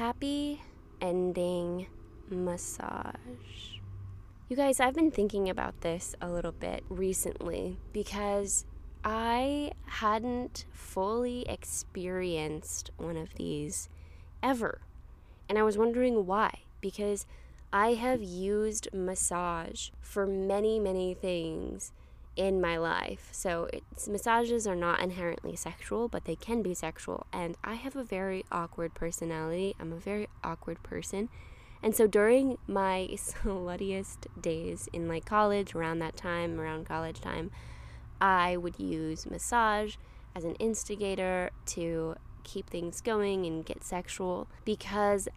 happy ending massage. You guys, I've been thinking about this a little bit recently because I hadn't fully experienced one of these ever. And I was wondering why. Because I have used massage for many, many things in my life. So massages are not inherently sexual, but they can be sexual. And I have a very awkward personality. I'm a very awkward person. And so during my sluttiest days in like college, around that time, around college time, I would use massage as an instigator to keep things going and get sexual because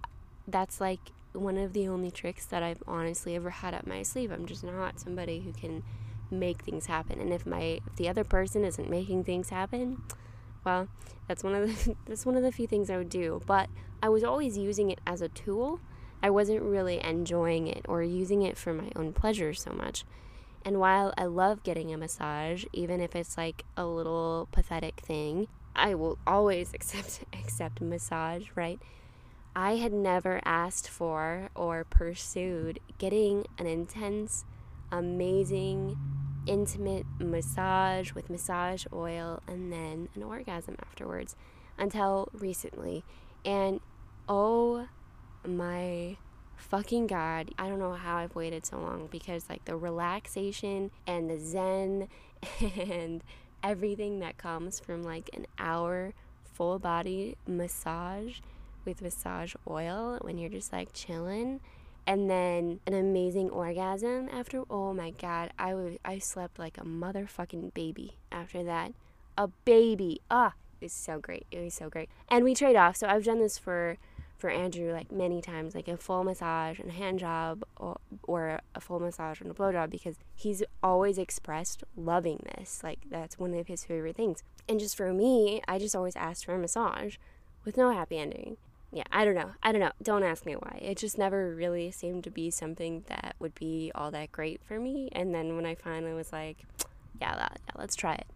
that's like one of the only tricks that I've honestly ever had up my sleeve. I'm just not somebody who can make things happen. And if my if the other person isn't making things happen, well, that's one of the that's one of the few things I would do. But I was always using it as a tool. I wasn't really enjoying it or using it for my own pleasure so much. And while I love getting a massage, even if it's like a little pathetic thing, I will always accept accept massage, right? I had never asked for or pursued getting an intense, amazing, intimate massage with massage oil and then an orgasm afterwards until recently. And oh my fucking god, I don't know how I've waited so long because like the relaxation and the zen and everything that comes from like an hour full body massage with massage oil when you're just like chilling and then an amazing orgasm after oh my god i was i slept like a motherfucking baby after that. A baby. Ah it was so great. It was so great. And we trade off. So i've done this for for andrew like many times like a full massage and a hand job or, or a full massage and a blow job because he's always expressed loving this. Like that's one of his favorite things. And just for me i just always asked for a massage with no happy ending yeah, I don't know. I don't know. Don't ask me why. It just never really seemed to be something that would be all that great for me. And then when I finally was like, yeah, yeah let's try it.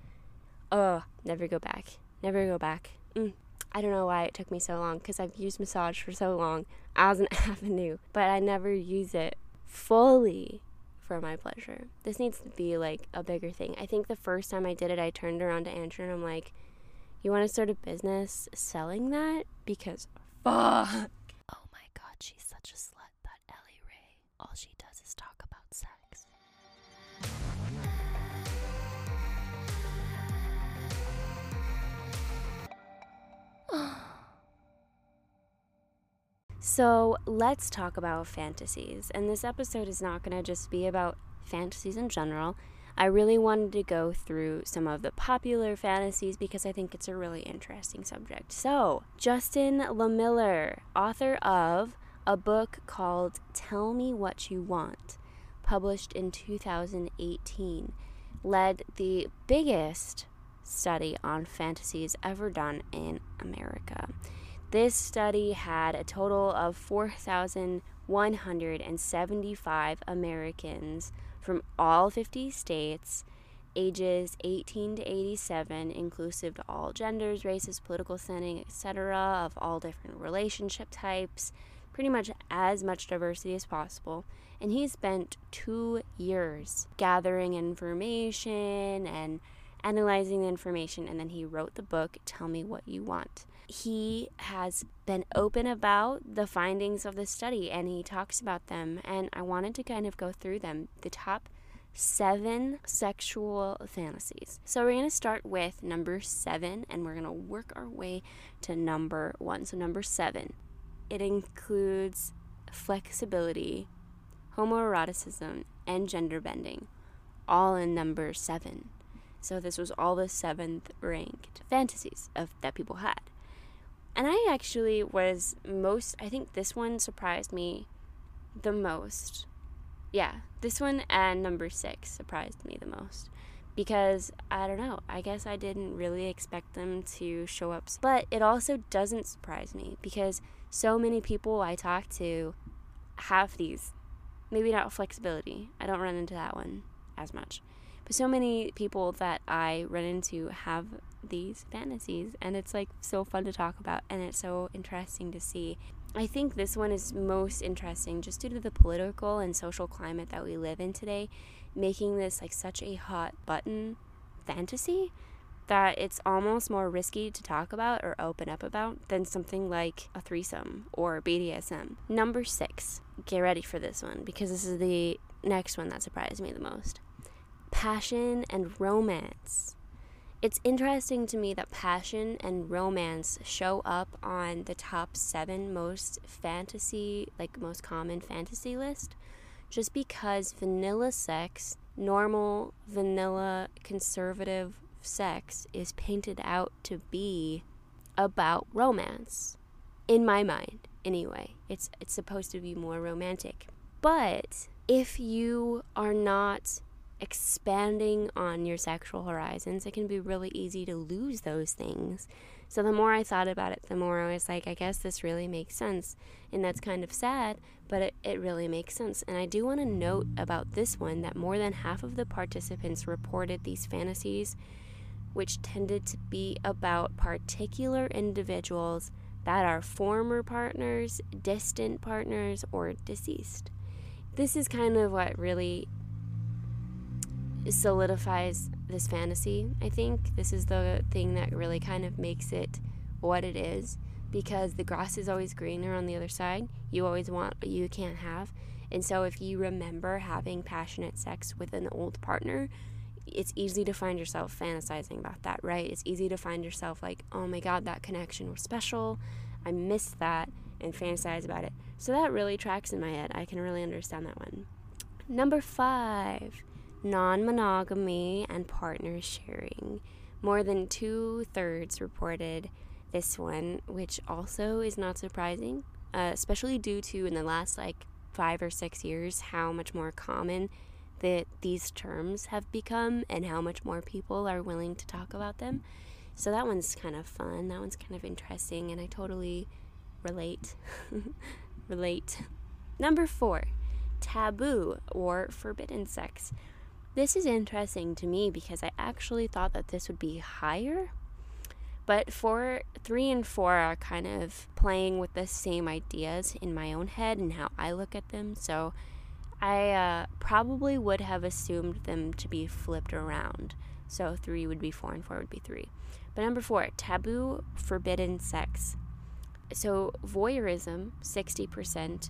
Oh, never go back. Never go back. Mm. I don't know why it took me so long because I've used massage for so long as an avenue, but I never use it fully for my pleasure. This needs to be like a bigger thing. I think the first time I did it, I turned around to Andrew and I'm like, you want to start a business selling that? Because fuck. Oh my god, she's such a slut, that Ellie Ray. All she does is talk about sex. so let's talk about fantasies. And this episode is not going to just be about fantasies in general. I really wanted to go through some of the popular fantasies because I think it's a really interesting subject. So, Justin Lehmiller, author of a book called Tell Me What You Want, published in 2018, led the biggest study on fantasies ever done in America. This study had a total of 4,175 Americans from all 50 states, ages 18 to 87, inclusive to all genders, races, political standing, etc., of all different relationship types, pretty much as much diversity as possible. And he spent two years gathering information and analyzing the information, and then he wrote the book, Tell Me What You Want. He has been open about the findings of the study and he talks about them, and I wanted to kind of go through them. The top seven sexual fantasies. So we're going to start with number seven and we're going to work our way to number one. So, number seven, it includes flexibility, homoeroticism, and gender bending, all in number seven. So this was all the seventh ranked fantasies of that people had. And I actually was most I think this one surprised me the most. Yeah, this one and number 6 surprised me the most because I don't know, I guess I didn't really expect them to show up. But it also doesn't surprise me because so many people I talk to have these. Maybe not flexibility. I don't run into that one as much. But so many people that I run into have these fantasies, and it's like so fun to talk about, and it's so interesting to see. I think this one is most interesting just due to the political and social climate that we live in today, making this like such a hot button fantasy that it's almost more risky to talk about or open up about than something like a threesome or BDSM. Number six, get ready for this one because this is the next one that surprised me the most passion and romance. It's interesting to me that passion and romance show up on the top seven most fantasy, like most common fantasy list, just because vanilla sex, normal, vanilla, conservative sex is painted out to be about romance. In my mind, anyway. It's it's supposed to be more romantic. But if you are not expanding on your sexual horizons, it can be really easy to lose those things. So the more I thought about it, the more I was like, I guess this really makes sense. And that's kind of sad, but it, it really makes sense. And I do want to note about this one that more than half of the participants reported these fantasies, which tended to be about particular individuals that are former partners, distant partners, or deceased. This is kind of what really solidifies this fantasy. I think this is the thing that really kind of makes it what it is because the grass is always greener on the other side. You always want what you can't have. And so if you remember having passionate sex with an old partner, it's easy to find yourself fantasizing about that, right? It's easy to find yourself like, oh my God, that connection was special. I missed that and fantasize about it. So that really tracks in my head. I can really understand that one. Number five, non monogamy and partner sharing. More than two thirds reported this one, which also is not surprising, uh, especially due to in the last like five or six years how much more common that these terms have become and how much more people are willing to talk about them. So that one's kind of fun. That one's kind of interesting, and I totally relate. relate. Number four, taboo or forbidden sex. This is interesting to me because I actually thought that this would be higher. But four, three, and four are kind of playing with the same ideas in my own head and how I look at them. So I uh, probably would have assumed them to be flipped around. So three would be four and four would be three. But number four, taboo, forbidden sex. So voyeurism, 60%.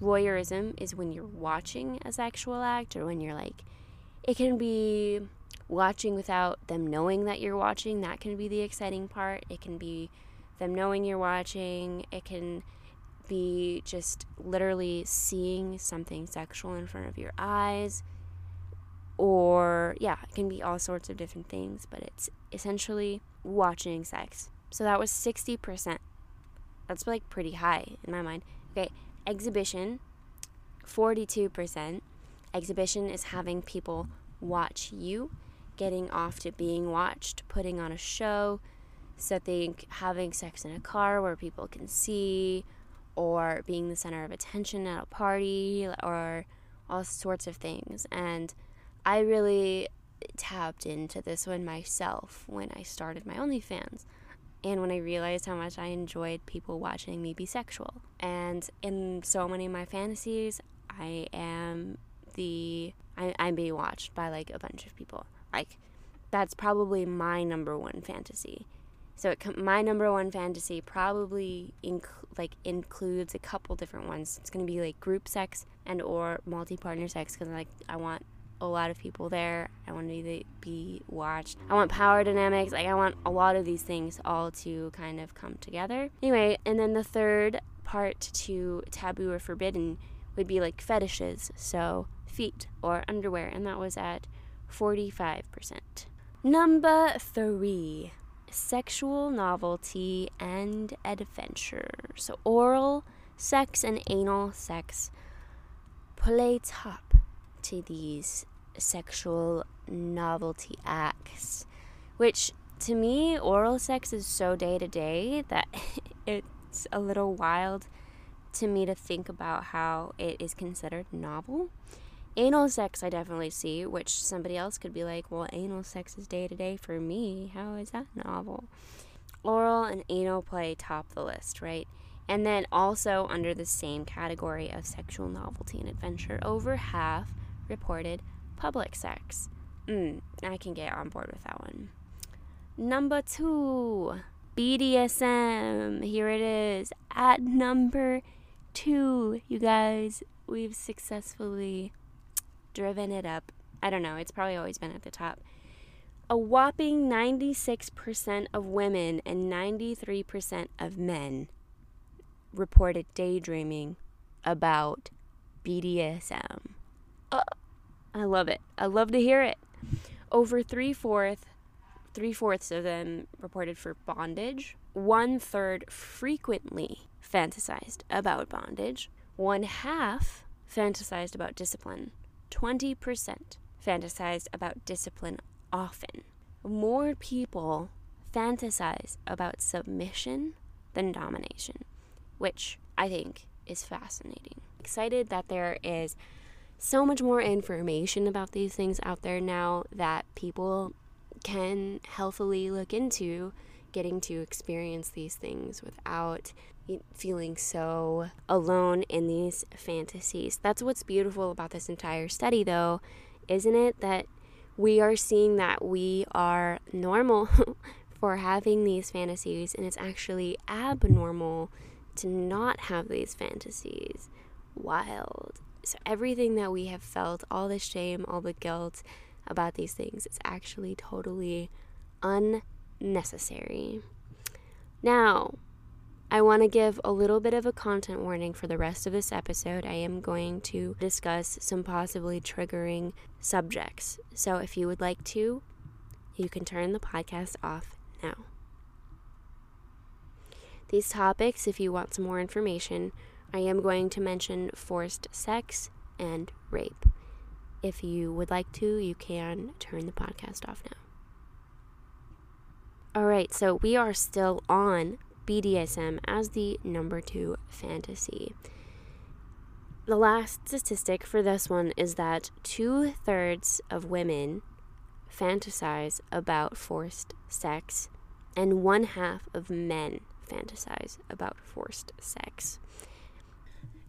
Voyeurism is when you're watching a sexual act or when you're like it can be watching without them knowing that you're watching. That can be the exciting part. It can be them knowing you're watching. It can be just literally seeing something sexual in front of your eyes. Or, yeah, it can be all sorts of different things, but it's essentially watching sex. So that was 60%. That's like pretty high in my mind. Okay, exhibition, 42%. Exhibition is having people watch you, getting off to being watched, putting on a show. So think having sex in a car where people can see, or being the center of attention at a party, or all sorts of things. And I really tapped into this one myself when I started my OnlyFans and when I realized how much I enjoyed people watching me be sexual. And in so many of my fantasies, I am the I, I'm being watched by like a bunch of people. Like that's probably my number one fantasy. So it, my number one fantasy probably inc- like includes a couple different ones. It's gonna be like group sex and or multi-partner sex because like I want a lot of people there. I want to be watched. I want power dynamics. Like I want a lot of these things all to kind of come together. Anyway, and then the third part to taboo or forbidden would be like fetishes. So feet or underwear, and that was at 45%. Number three, sexual novelty and adventure. So, oral sex and anal sex play top to these sexual novelty acts, which to me, oral sex is so day to day that it's a little wild to me to think about how it is considered novel. Anal sex, I definitely see, which somebody else could be like, well, anal sex is day to day for me. How is that novel? Oral and anal play top the list, right? And then also under the same category of sexual novelty and adventure, over half reported public sex. Mm, I can get on board with that one. Number two, BDSM. Here it is at number two, you guys. We've successfully driven it up. I don't know, it's probably always been at the top. A whopping 96% of women and 93% of men reported daydreaming about BDSM. Uh, I love it. I love to hear it. Over three fourth, three fourths of them reported for bondage. One third frequently fantasized about bondage. One half fantasized about discipline. 20% fantasize about discipline often. More people fantasize about submission than domination, which I think is fascinating. Excited that there is so much more information about these things out there now that people can healthily look into getting to experience these things without feeling so alone in these fantasies. That's what's beautiful about this entire study, though, isn't it? That we are seeing that we are normal for having these fantasies, and it's actually abnormal to not have these fantasies. Wild. So, everything that we have felt, all the shame, all the guilt about these things, is actually totally unnecessary. Now, I want to give a little bit of a content warning for the rest of this episode. I am going to discuss some possibly triggering subjects. So if you would like to, you can turn the podcast off now. These topics, if you want some more information, I am going to mention forced sex and rape. If you would like to, you can turn the podcast off now. All right, so we are still on BDSM as the number two fantasy. The last statistic for this one is that two thirds of women fantasize about forced sex, and one half of men fantasize about forced sex.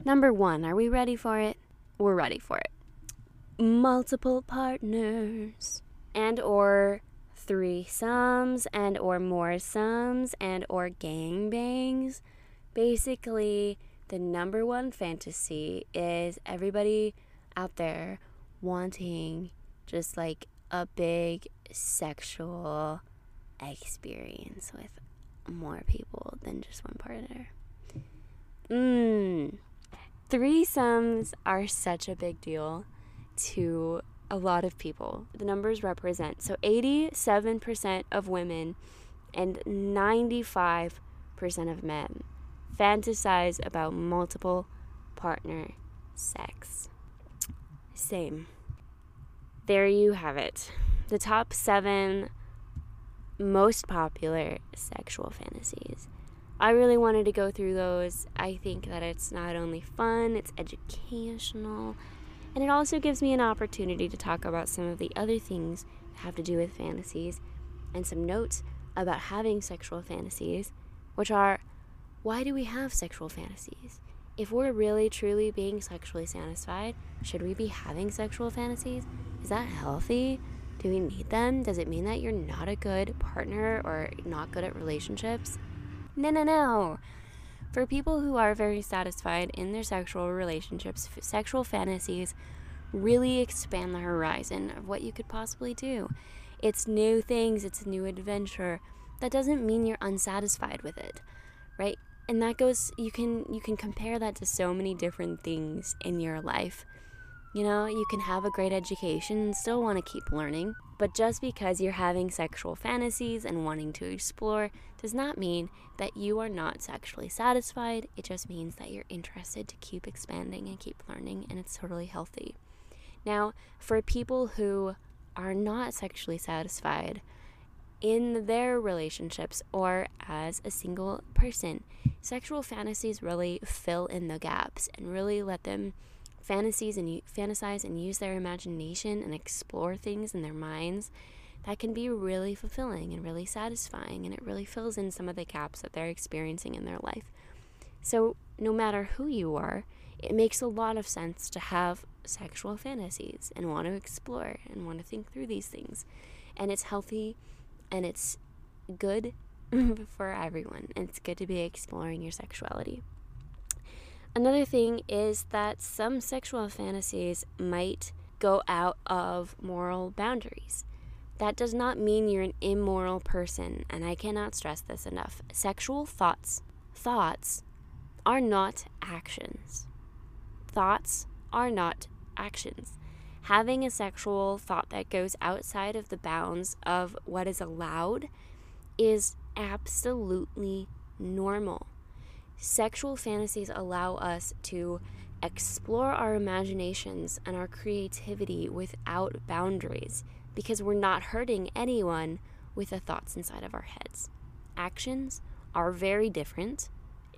Number one, are we ready for it? We're ready for it. Multiple partners and or threesomes and or more sums and or gangbangs. Basically, the number one fantasy is everybody out there wanting just like a big sexual experience with more people than just one partner. Mmm. Threesomes are such a big deal to a lot of people. The numbers represent so 87% of women and 95% of men fantasize about multiple partner sex. Same. There you have it. The top seven most popular sexual fantasies. I really wanted to go through those. I think that it's not only fun, it's educational, and it also gives me an opportunity to talk about some of the other things that have to do with fantasies and some notes about having sexual fantasies, which are why do we have sexual fantasies? If we're really truly being sexually satisfied, should we be having sexual fantasies? Is that healthy? Do we need them? Does it mean that you're not a good partner or not good at relationships? No, no, no. For people who are very satisfied in their sexual relationships, sexual fantasies really expand the horizon of what you could possibly do. It's new things, it's a new adventure. That doesn't mean you're unsatisfied with it, right? And that goes you can you can compare that to so many different things in your life. You know, you can have a great education and still want to keep learning. But just because you're having sexual fantasies and wanting to explore does not mean that you are not sexually satisfied. It just means that you're interested to keep expanding and keep learning, and it's totally healthy. Now, for people who are not sexually satisfied in their relationships or as a single person, sexual fantasies really fill in the gaps and really let them fantasies and fantasize and use their imagination and explore things in their minds that can be really fulfilling and really satisfying and it really fills in some of the gaps that they're experiencing in their life So, no matter who you are, it makes a lot of sense to have sexual fantasies and want to explore and want to think through these things. And it's healthy and it's good for everyone. It's good to be exploring your sexuality. Another thing is that some sexual fantasies might go out of moral boundaries. That does not mean you're an immoral person, and I cannot stress this enough. Sexual thoughts, thoughts are not actions. Thoughts are not actions. Having a sexual thought that goes outside of the bounds of what is allowed is absolutely normal. Sexual fantasies allow us to explore our imaginations and our creativity without boundaries because we're not hurting anyone with the thoughts inside of our heads. Actions are very different,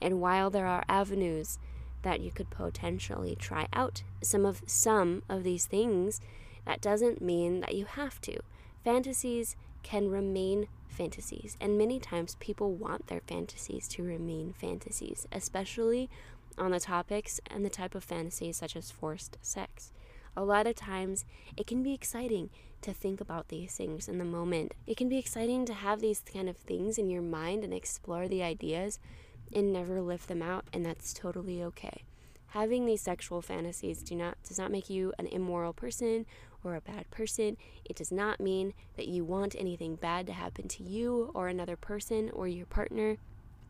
and while there are avenues that you could potentially try out some of some of these things, that doesn't mean that you have to. Fantasies can remain fantasies, and many times people want their fantasies to remain fantasies, especially on the topics and the type of fantasies such as forced sex. A lot of times it can be exciting to think about these things in the moment. It can be exciting to have these kind of things in your mind and explore the ideas and never live them out, and that's totally okay. Having these sexual fantasies do not does not make you an immoral person or a bad person. It does not mean that you want anything bad to happen to you or another person or your partner.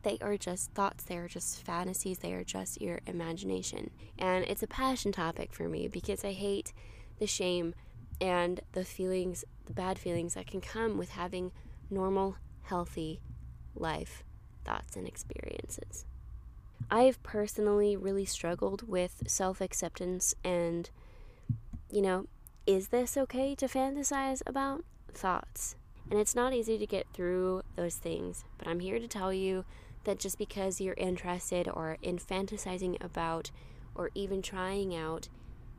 They are just thoughts, they are just fantasies, they are just your imagination. And it's a passion topic for me because I hate the shame and the feelings, the bad feelings that can come with having normal, healthy life thoughts and experiences. I've personally really struggled with self acceptance and, you know, is this okay to fantasize about? Thoughts. And it's not easy to get through those things, but I'm here to tell you that just because you're interested or in fantasizing about or even trying out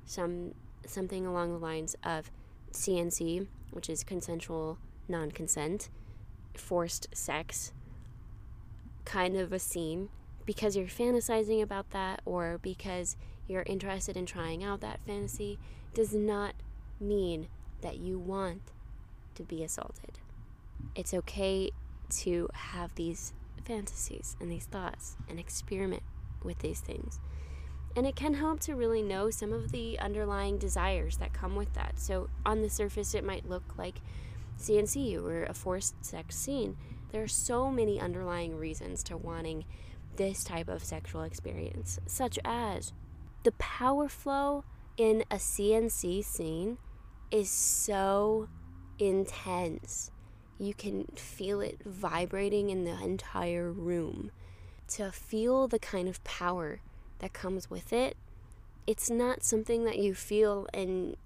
some something along the lines of CNC, which is consensual non consent, forced sex, kind of a scene, because you're fantasizing about that or because you're interested in trying out that fantasy, does not mean that you want to be assaulted. It's okay to have these fantasies and these thoughts and experiment with these things. And it can help to really know some of the underlying desires that come with that. So, on the surface, it might look like CNC or a forced sex scene. There are so many underlying reasons to wanting this type of sexual experience, such as the power flow in a CNC scene is so intense. You can feel it vibrating in the entire room. To feel the kind of power that comes with it, it's not something that you feel in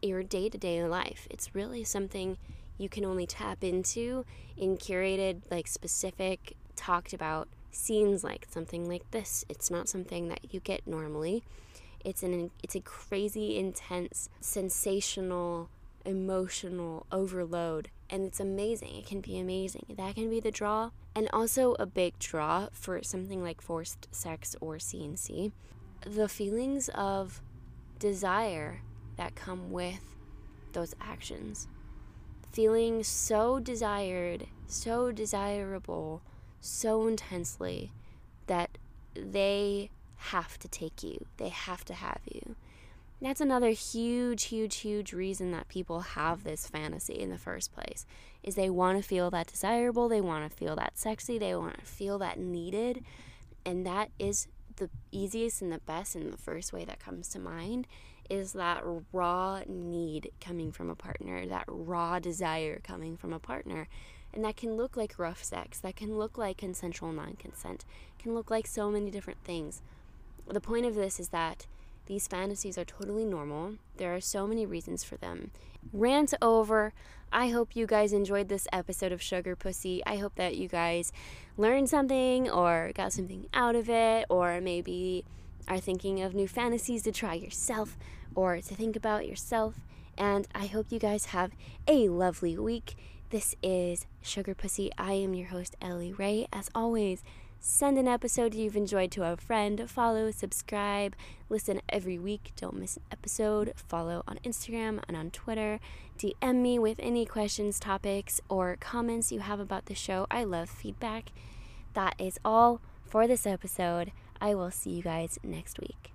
your day to day life. It's really something you can only tap into in curated, like specific, talked about scenes like something like this. It's not something that you get normally. It's an it's a crazy intense, sensational, emotional overload and it's amazing. It can be amazing. That can be the draw. And also a big draw for something like forced sex or CNC. The feelings of desire that come with those actions. Feeling so desired, so desirable, so intensely that they have to take you, they have to have you. That's another huge, huge, huge reason that people have this fantasy in the first place. Is they want to feel that desirable, they want to feel that sexy, they want to feel that needed. And that is the easiest and the best and the first way that comes to mind is that raw need coming from a partner, that raw desire coming from a partner. And that can look like rough sex, that can look like consensual non consent, can look like so many different things. The point of this is that these fantasies are totally normal. There are so many reasons for them. Rant over. I hope you guys enjoyed this episode of Sugar Pussy. I hope that you guys learned something or got something out of it, or maybe are thinking of new fantasies to try yourself or to think about yourself. And I hope you guys have a lovely week. This is Sugar Pussy. I am your host, Ellie Ray. As always, Send an episode you've enjoyed to a friend. Follow, subscribe, listen every week. Don't miss an episode. Follow on Instagram and on Twitter. DM me with any questions, topics, or comments you have about the show. I love feedback. That is all for this episode. I will see you guys next week.